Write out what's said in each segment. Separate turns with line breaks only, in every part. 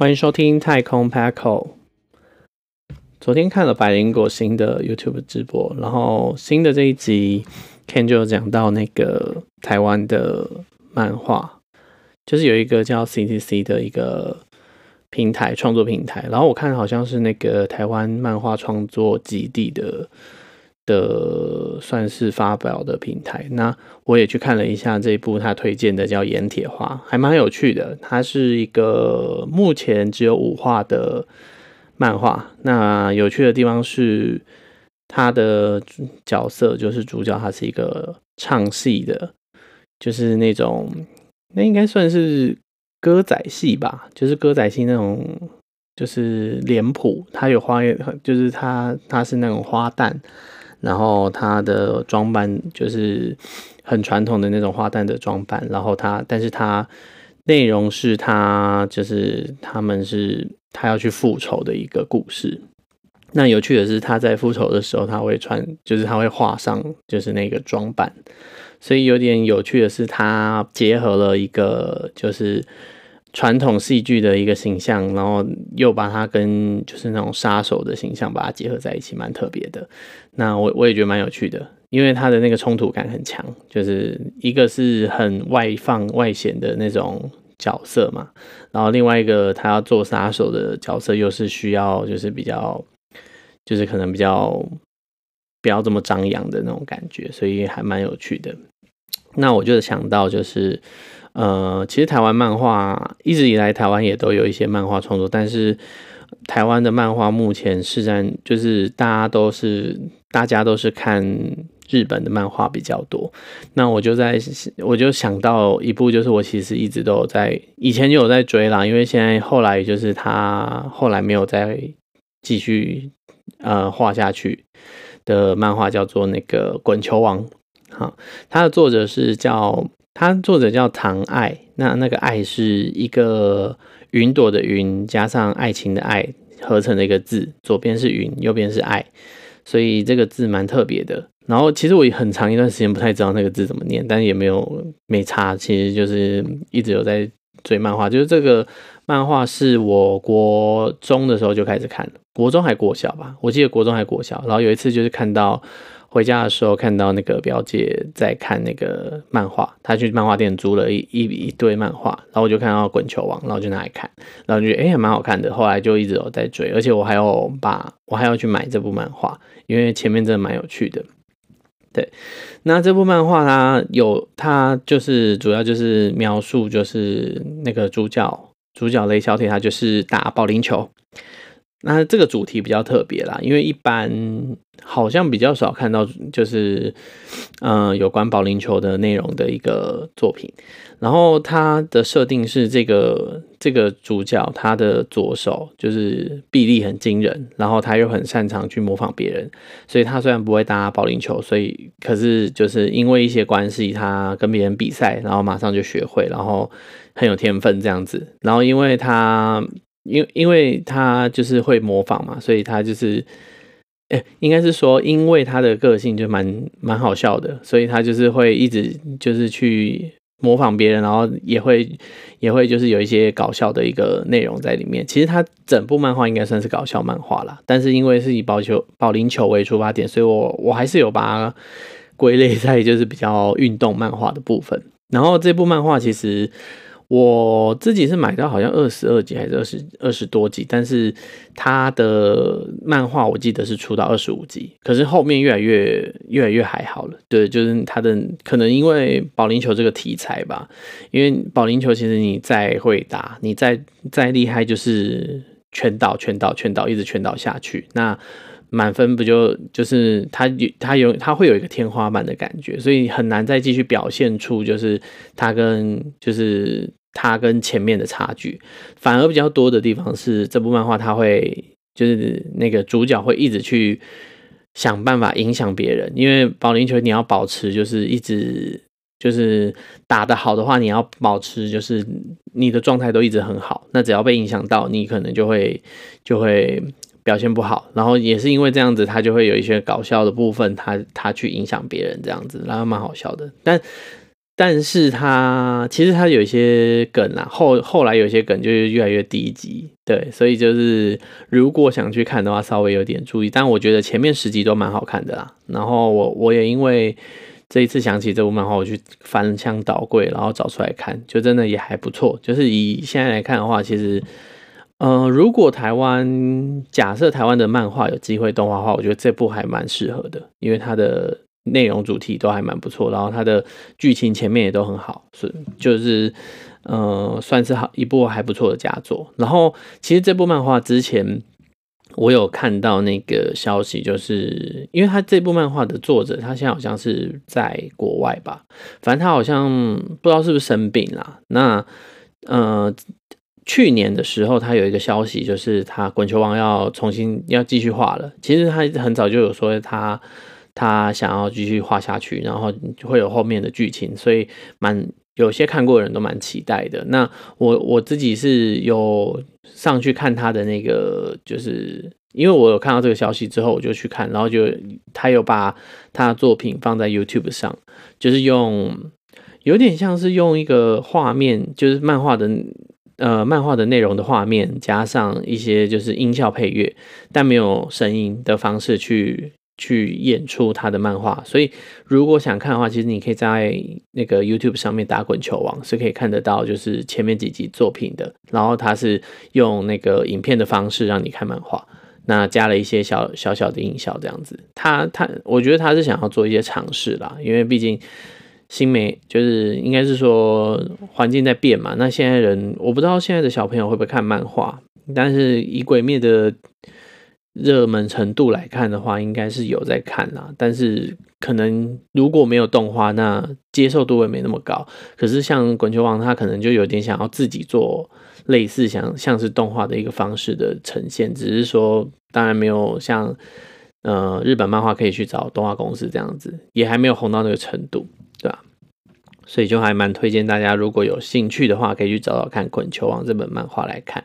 欢迎收听太空 Paco。昨天看了百灵果新的 YouTube 直播，然后新的这一集 Ken 就讲到那个台湾的漫画，就是有一个叫 CCC 的一个平台创作平台，然后我看好像是那个台湾漫画创作基地的。的算是发表的平台，那我也去看了一下这部他推荐的叫《盐铁花》，还蛮有趣的。它是一个目前只有五画的漫画。那有趣的地方是，他的角色就是主角，他是一个唱戏的，就是那种那应该算是歌仔戏吧，就是歌仔戏那种，就是脸谱，他有花，就是他他是那种花旦。然后他的装扮就是很传统的那种花旦的装扮，然后他，但是他内容是他就是他们是他要去复仇的一个故事。那有趣的是，他在复仇的时候，他会穿，就是他会画上就是那个装扮，所以有点有趣的是，他结合了一个就是。传统戏剧的一个形象，然后又把它跟就是那种杀手的形象把它结合在一起，蛮特别的。那我我也觉得蛮有趣的，因为他的那个冲突感很强，就是一个是很外放外显的那种角色嘛，然后另外一个他要做杀手的角色又是需要就是比较就是可能比较不要这么张扬的那种感觉，所以还蛮有趣的。那我就想到就是。呃，其实台湾漫画一直以来，台湾也都有一些漫画创作，但是台湾的漫画目前是在就是大家都是大家都是看日本的漫画比较多。那我就在我就想到一部，就是我其实一直都在以前就有在追啦，因为现在后来就是他后来没有再继续呃画下去的漫画，叫做那个《滚球王》。好，它的作者是叫。它作者叫唐爱，那那个爱是一个云朵的云加上爱情的爱合成的一个字，左边是云，右边是爱，所以这个字蛮特别的。然后其实我也很长一段时间不太知道那个字怎么念，但也没有没差，其实就是一直有在追漫画。就是这个漫画是我国中的时候就开始看，国中还国小吧，我记得国中还国小。然后有一次就是看到。回家的时候看到那个表姐在看那个漫画，她去漫画店租了一一一堆漫画，然后我就看到《滚球王》，然后就拿来看，然后就觉得哎，还蛮好看的。后来就一直有在追，而且我还要把我还要去买这部漫画，因为前面真的蛮有趣的。对，那这部漫画它有它就是主要就是描述就是那个主角主角雷小铁他就是打保龄球。那这个主题比较特别啦，因为一般好像比较少看到，就是嗯、有关保龄球的内容的一个作品。然后它的设定是这个这个主角他的左手就是臂力很惊人，然后他又很擅长去模仿别人，所以他虽然不会打保龄球，所以可是就是因为一些关系，他跟别人比赛，然后马上就学会，然后很有天分这样子。然后因为他。因因为他就是会模仿嘛，所以他就是，哎、应该是说，因为他的个性就蛮蛮好笑的，所以他就是会一直就是去模仿别人，然后也会也会就是有一些搞笑的一个内容在里面。其实他整部漫画应该算是搞笑漫画啦，但是因为是以保球保龄球为出发点，所以我我还是有把它归类在就是比较运动漫画的部分。然后这部漫画其实。我自己是买到好像二十二集还是二十二十多集，但是他的漫画我记得是出到二十五集，可是后面越来越越来越还好了。对，就是他的可能因为保龄球这个题材吧，因为保龄球其实你再会打，你再再厉害，就是全倒全倒全倒，一直全倒下去，那满分不就就是他有他有他会有一个天花板的感觉，所以很难再继续表现出就是他跟就是。他跟前面的差距，反而比较多的地方是这部漫画，他会就是那个主角会一直去想办法影响别人，因为保龄球你要保持就是一直就是打得好的话，你要保持就是你的状态都一直很好，那只要被影响到，你可能就会就会表现不好，然后也是因为这样子，他就会有一些搞笑的部分，他他去影响别人这样子，然后蛮好笑的，但。但是它其实它有一些梗啦，后后来有些梗就是越来越低级，对，所以就是如果想去看的话，稍微有点注意。但我觉得前面十集都蛮好看的啦。然后我我也因为这一次想起这部漫画，我去翻箱倒柜，然后找出来看，就真的也还不错。就是以现在来看的话，其实，呃，如果台湾假设台湾的漫画有机会动画化，我觉得这部还蛮适合的，因为它的。内容主题都还蛮不错，然后它的剧情前面也都很好，是就是呃算是好一部还不错的佳作。然后其实这部漫画之前我有看到那个消息，就是因为他这部漫画的作者他现在好像是在国外吧，反正他好像不知道是不是生病啦。那呃去年的时候他有一个消息，就是他滚球王要重新要继续画了。其实他很早就有说他。他想要继续画下去，然后会有后面的剧情，所以蛮有些看过的人都蛮期待的。那我我自己是有上去看他的那个，就是因为我有看到这个消息之后，我就去看，然后就他有把他的作品放在 YouTube 上，就是用有点像是用一个画面，就是漫画的呃漫画的内容的画面，加上一些就是音效配乐，但没有声音的方式去。去演出他的漫画，所以如果想看的话，其实你可以在那个 YouTube 上面打“滚球王”是可以看得到，就是前面几集作品的。然后他是用那个影片的方式让你看漫画，那加了一些小小小的音效这样子。他他，我觉得他是想要做一些尝试啦，因为毕竟新媒就是应该是说环境在变嘛。那现在人我不知道现在的小朋友会不会看漫画，但是以鬼灭的。热门程度来看的话，应该是有在看啦，但是可能如果没有动画，那接受度也没那么高。可是像滚球王，他可能就有点想要自己做类似像像是动画的一个方式的呈现，只是说当然没有像呃日本漫画可以去找动画公司这样子，也还没有红到那个程度，对吧？所以就还蛮推荐大家，如果有兴趣的话，可以去找找看《滚球王》这本漫画来看。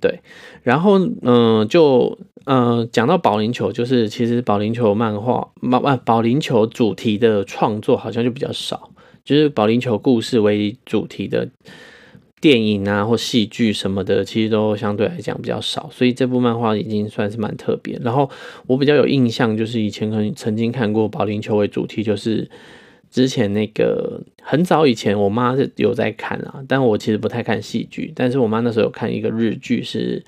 对，然后嗯、就嗯讲、到保龄球，就是其实保龄球漫画漫啊保龄球主题的创作好像就比较少，就是保龄球故事为主题的电影啊或戏剧什么的，其实都相对来讲比较少，所以这部漫画已经算是蛮特别。然后我比较有印象，就是以前可能曾经看过保龄球为主题，就是。之前那个很早以前，我妈是有在看啊，但我其实不太看戏剧。但是我妈那时候有看一个日剧，是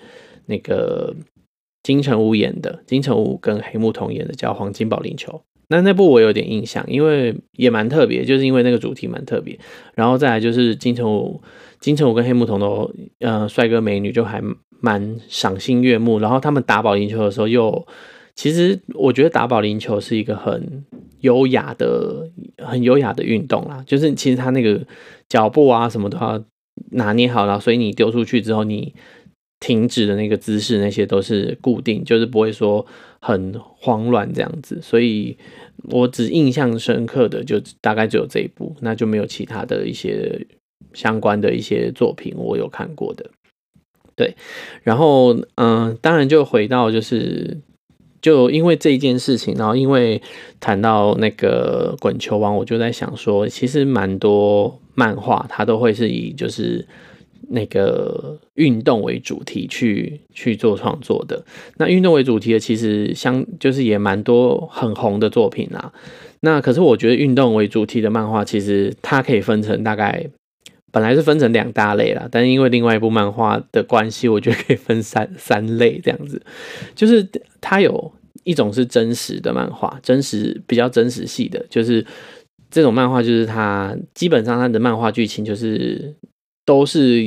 那个金城武演的，金城武跟黑木瞳演的，叫《黄金保龄球》。那那部我有点印象，因为也蛮特别，就是因为那个主题蛮特别。然后再来就是金城武，金城武跟黑木瞳都呃帅哥美女，就还蛮赏心悦目。然后他们打保龄球的时候又，其实我觉得打保龄球是一个很。优雅的、很优雅的运动啦，就是其实他那个脚步啊什么都要拿捏好了，所以你丢出去之后，你停止的那个姿势那些都是固定，就是不会说很慌乱这样子。所以我只印象深刻的就大概只有这一部，那就没有其他的一些相关的一些作品我有看过的。对，然后嗯，当然就回到就是。就因为这一件事情，然后因为谈到那个滚球王，我就在想说，其实蛮多漫画它都会是以就是那个运动为主题去去做创作的。那运动为主题的，其实相就是也蛮多很红的作品啊。那可是我觉得运动为主题的漫画，其实它可以分成大概。本来是分成两大类啦，但是因为另外一部漫画的关系，我觉得可以分三三类这样子。就是它有一种是真实的漫画，真实比较真实系的，就是这种漫画，就是它基本上它的漫画剧情就是都是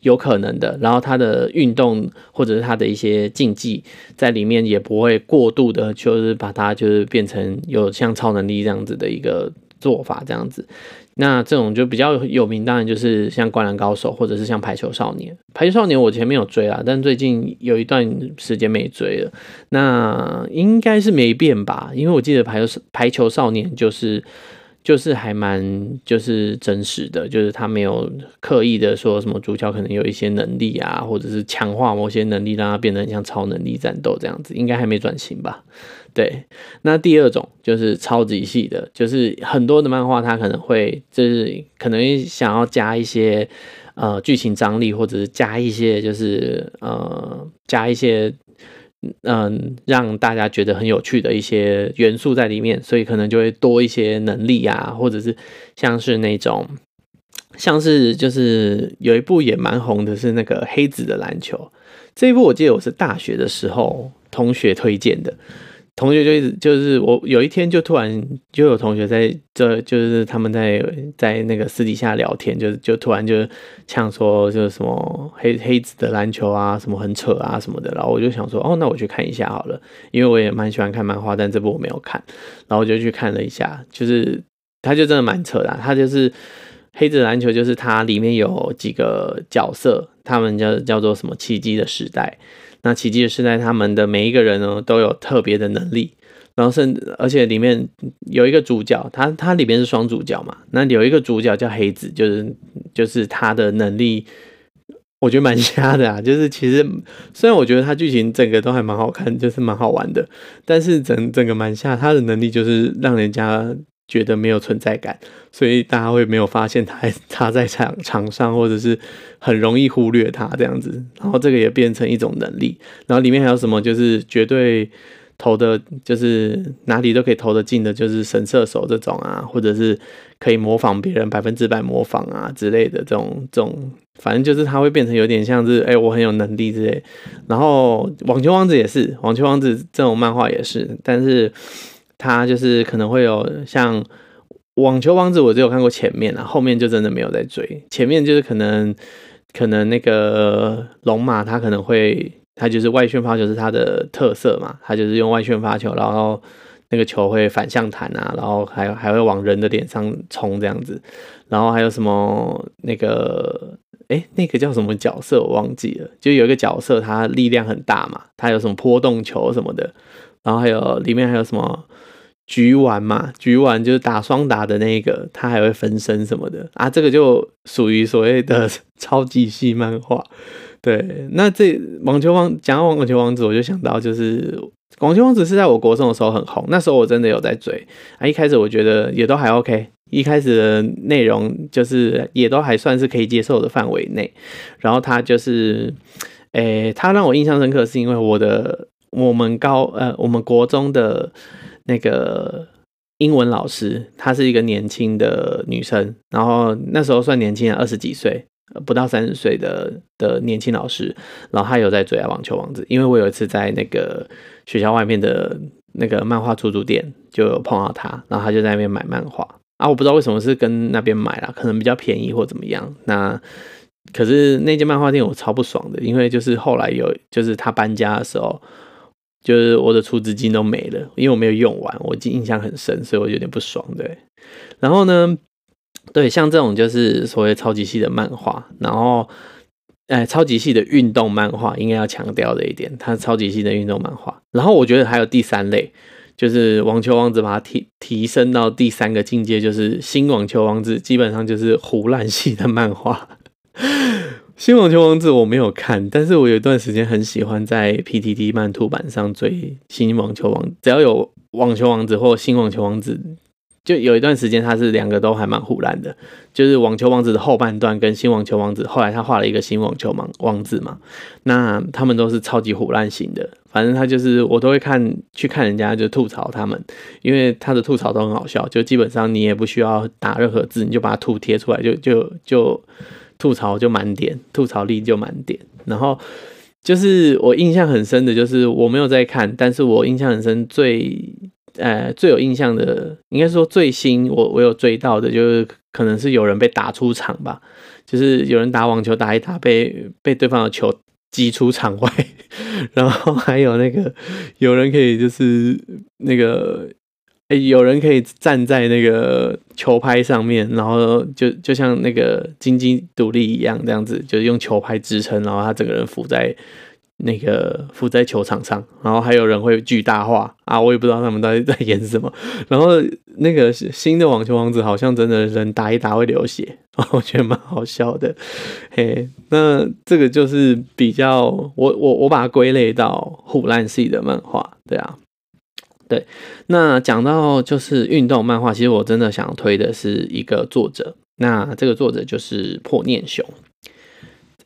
有可能的，然后他的运动或者是他的一些竞技在里面也不会过度的，就是把它就是变成有像超能力这样子的一个做法这样子。那这种就比较有名，当然就是像《灌篮高手》或者是像《排球少年》。《排球少年》我前面有追啦，但最近有一段时间没追了。那应该是没变吧？因为我记得《排球排球少年》就是就是还蛮就是真实的，就是他没有刻意的说什么主角可能有一些能力啊，或者是强化某些能力，让他变得很像超能力战斗这样子，应该还没转型吧？对。那第二种就是超级细的，就是很多的漫画他可能会就是可能想要加一些呃剧情张力，或者是加一些就是呃加一些。嗯，让大家觉得很有趣的一些元素在里面，所以可能就会多一些能力啊，或者是像是那种，像是就是有一部也蛮红的，是那个黑子的篮球。这一部我记得我是大学的时候同学推荐的。同学就一直就是我有一天就突然就有同学在这就是他们在在那个私底下聊天，就就突然就呛说就是什么黑黑子的篮球啊什么很扯啊什么的，然后我就想说哦，那我去看一下好了，因为我也蛮喜欢看漫画，但这部我没有看，然后我就去看了一下，就是他就真的蛮扯的啊，他就是黑子篮球，就是它里面有几个角色，他们叫叫做什么奇迹的时代。那奇迹是在他们的每一个人呢都有特别的能力，然后甚至而且里面有一个主角，他他里面是双主角嘛，那有一个主角叫黑子，就是就是他的能力，我觉得蛮瞎的啊，就是其实虽然我觉得他剧情整个都还蛮好看，就是蛮好玩的，但是整整个蛮瞎，他的能力就是让人家。觉得没有存在感，所以大家会没有发现他 他在场场上，或者是很容易忽略他这样子。然后这个也变成一种能力。然后里面还有什么？就是绝对投的，就是哪里都可以投得进的，就是神射手这种啊，或者是可以模仿别人百分之百模仿啊之类的这种这种，反正就是他会变成有点像是哎、我很有能力之类。然后网球王子也是，网球王子这种漫画也是，但是。他就是可能会有像网球王子，我只有看过前面啊，后面就真的没有在追。前面就是可能可能那个龙马，他可能会他就是外旋发球是他的特色嘛，他就是用外旋发球，然后那个球会反向弹啊，然后还还会往人的脸上冲这样子。然后还有什么那个哎，那个叫什么角色我忘记了，就有一个角色他力量很大嘛，他有什么波动球什么的，然后还有里面还有什么。局丸嘛，局丸就是打双打的那个，他还会分身什么的啊，这个就属于所谓的 超级细漫画。对，那这网球王讲到网球王子，我就想到就是网球王子是在我国中的时候很红，那时候我真的有在追啊。一开始我觉得也都还 OK，一开始的内容就是也都还算是可以接受的范围内。然后他就是，诶、他让我印象深刻，是因为我的我们高呃我们国中的。那个英文老师，她是一个年轻的女生，然后那时候算年轻，二十几岁，不到三十岁的的年轻老师，然后她有在追啊网球王子，因为我有一次在那个学校外面的那个漫画出租店就有碰到她，然后她就在那边买漫画啊，我不知道为什么是跟那边买啦，可能比较便宜或怎么样。那可是那间漫画店我超不爽的，因为就是后来有就是他搬家的时候。就是我的储值金都没了，因为我没有用完，我印象很深，所以我有点不爽。对，然后呢，对，像这种就是所谓超级细的漫画，然后，哎，超级细的运动漫画，应该要强调的一点，它是超级细的运动漫画。然后我觉得还有第三类，就是网球王子把它提提升到第三个境界，就是新网球王子，基本上就是胡乱系的漫画。新网球王子我没有看，但是我有一段时间很喜欢在 PTT 漫图版上追新网球王，只要有网球王子或新网球王子，就有一段时间他是两个都还蛮胡烂的，就是网球王子的后半段跟新网球王子，后来他画了一个新网球王王子嘛，那他们都是超级胡烂型的，反正他就是我都会看去看人家就吐槽他们，因为他的吐槽都很好笑，就基本上你也不需要打任何字，你就把它图贴出来就就就。吐槽就满点，吐槽力就满点。然后就是我印象很深的，就是我没有在看，但是我印象很深，最呃最有印象的，应该说最新我我有追到的，就是可能是有人被打出场吧，就是有人打网球打一打被被对方的球击出场外，然后还有那个有人可以就是那个。哎，有人可以站在那个球拍上面，然后就就像那个金鸡独立一样，这样子就是用球拍支撑，然后他整个人浮在那个浮在球场上，然后还有人会巨大化啊，我也不知道他们到底在演什么。然后那个新的网球王子好像真的人打一打会流血，我觉得蛮好笑的。嘿，那这个就是比较我我我把它归类到唬烂系的漫画，对啊，对。那讲到就是运动漫画，其实我真的想推的是一个作者，那这个作者就是破念雄。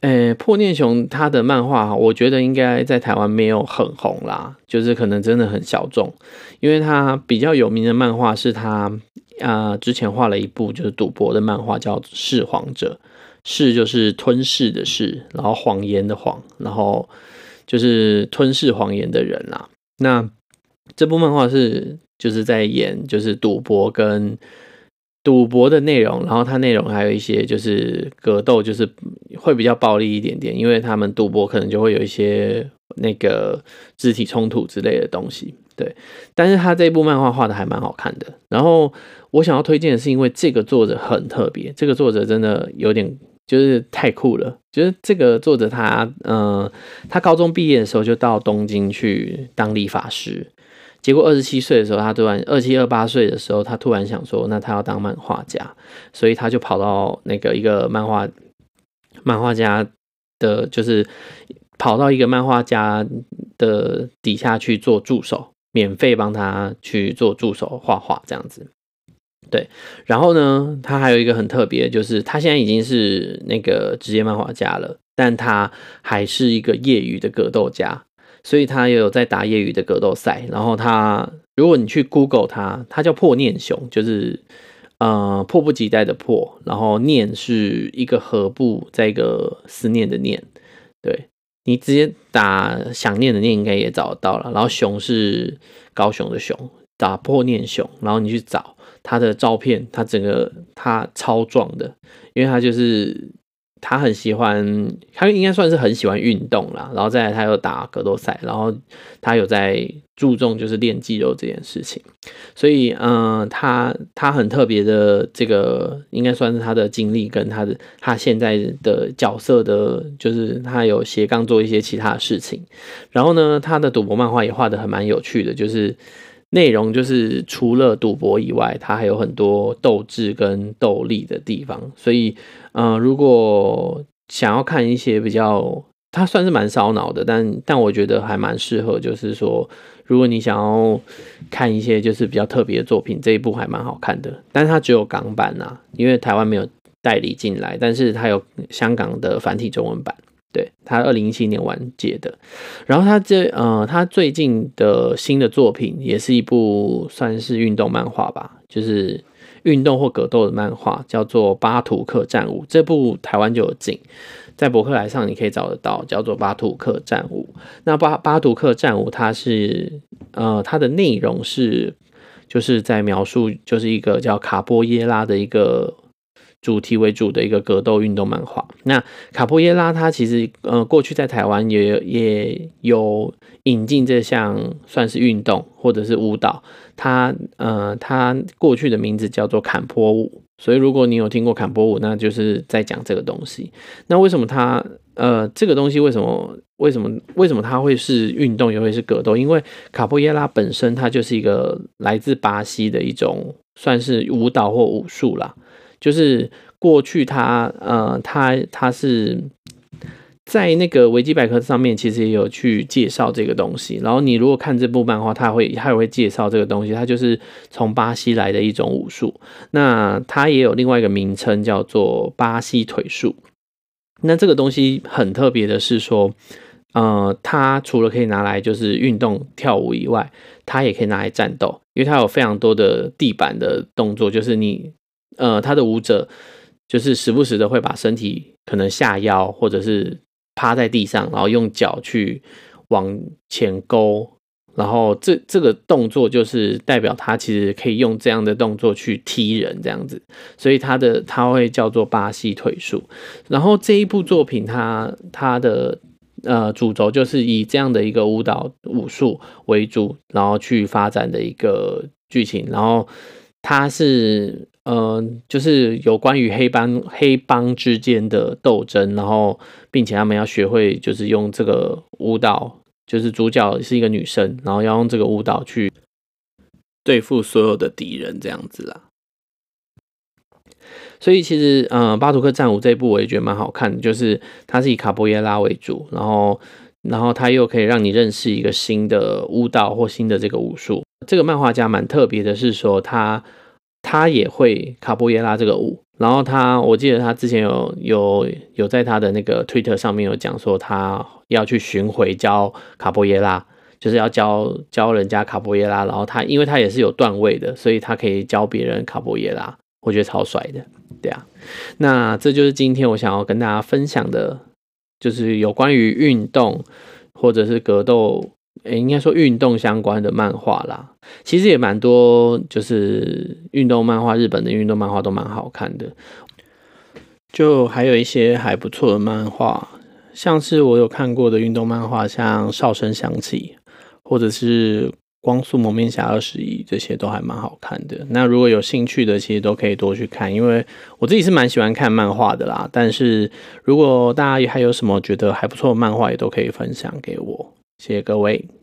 诶、破念雄他的漫画，我觉得应该在台湾没有很红啦，就是可能真的很小众，因为他比较有名的漫画是他啊、之前画了一部就是赌博的漫画，叫《噬谎者》，噬就是吞噬的噬，然后谎言的谎，然后就是吞噬谎言的人啦。那这部漫画是就是在演就是赌博跟。赌博的内容，然后它内容还有一些就是格斗，就是会比较暴力一点点，因为他们赌博可能就会有一些那个肢体冲突之类的东西，对。但是他这部漫画画的还蛮好看的。然后我想要推荐的是，因为这个作者很特别，这个作者真的有点就是太酷了。就是这个作者他，嗯，他高中毕业的时候就到东京去当理发师。结果二十七岁的时候，他突然二七二八岁的时候，他突然想说，那他要当漫画家，所以他就跑到那个一个漫画漫画家的，就是跑到一个漫画家的底下去做助手，免费帮他去做助手画画这样子。对，然后呢，他还有一个很特别，就是他现在已经是那个职业漫画家了，但他还是一个业余的格斗家。所以他也有在打业余的格斗赛，然后他，如果你去 Google 他，他叫破念雄，就是呃迫不及待的破，然后念是一个合部，再一个思念的念，对，你直接打想念的念应该也找得到了，然后雄是高雄的雄，打破念雄，然后你去找他的照片，他整个他超壮的，因为他就是。他很喜欢，他应该算是很喜欢运动啦。然后再来，他又打格斗赛，然后他有在注重就是练肌肉这件事情。所以，嗯、他他很特别的这个，应该算是他的经历跟他的他现在的角色的，就是他有斜杠做一些其他的事情。然后呢，他的赌博漫画也画得很蛮有趣的，就是。内容就是除了赌博以外，它还有很多斗智跟斗力的地方。所以，呃，如果想要看一些比较，它算是蛮烧脑的，但但我觉得还蛮适合。就是说，如果你想要看一些就是比较特别的作品，这一部还蛮好看的。但是它只有港版呐，因为台湾没有代理进来，但是它有香港的繁体中文版。对，他二零一七年完结的，然后他这呃，他最近的新的作品也是一部算是运动漫画吧，就是运动或格斗的漫画，叫做《巴图克战舞》。这部台湾就有进，在博客来上你可以找得到，叫做《巴图克战舞》。那巴巴图克战舞，它是呃，它的内容是就是在描述，就是一个叫卡波耶拉的一个。主题为主的一个格斗运动漫画。那卡波耶拉他其实呃过去在台湾也也有引进这项算是运动或者是舞蹈。他呃他过去的名字叫做坎波舞。所以如果你有听过坎波舞，那就是在讲这个东西。那为什么他呃这个东西为什么为什么为什么它会是运动也会是格斗？因为卡波耶拉本身它就是一个来自巴西的一种算是舞蹈或武术啦。就是过去他呃他他是在那个维基百科上面其实也有去介绍这个东西，然后你如果看这部漫画，他会他也会介绍这个东西，它就是从巴西来的一种武术，那它也有另外一个名称叫做巴西腿术。那这个东西很特别的是说，呃，它除了可以拿来就是运动跳舞以外，它也可以拿来战斗，因为它有非常多的地板的动作，就是你。呃，他的舞者就是时不时的会把身体可能下腰，或者是趴在地上，然后用脚去往前勾，然后这这个动作就是代表他其实可以用这样的动作去踢人这样子，所以他的他会叫做巴西腿术。然后这一部作品它，它它的呃主轴就是以这样的一个舞蹈武术为主，然后去发展的一个剧情，然后它是。呃，就是有关于黑帮黑帮之间的斗争，然后并且他们要学会就是用这个舞蹈，就是主角是一个女生，然后要用这个舞蹈去对付所有的敌人，这样子啦。所以其实，呃，巴图克战舞这一部我也觉得蛮好看的，就是它是以卡波耶拉为主，然后，然后它又可以让你认识一个新的舞蹈或新的这个武术。这个漫画家蛮特别的，是说他他也会卡波耶拉这个舞，然后他我记得他之前有有有在他的那个 Twitter 上面有讲说他要去巡回教卡波耶拉，就是要教教人家卡波耶拉，然后他因为他也是有段位的，所以他可以教别人卡波耶拉。我觉得超帅的，对啊，那这就是今天我想要跟大家分享的，就是有关于运动或者是格斗，诶，应该说运动相关的漫画啦。其实也蛮多，就是运动漫画，日本的运动漫画都蛮好看的。就还有一些还不错的漫画，像是我有看过的运动漫画，像《哨声响起》，或者是。光速蒙面侠二十一，这些都还蛮好看的。那如果有兴趣的，其实都可以多去看，因为我自己是蛮喜欢看漫画的啦。但是如果大家还有什么觉得还不错的漫画，也都可以分享给我。谢谢各位。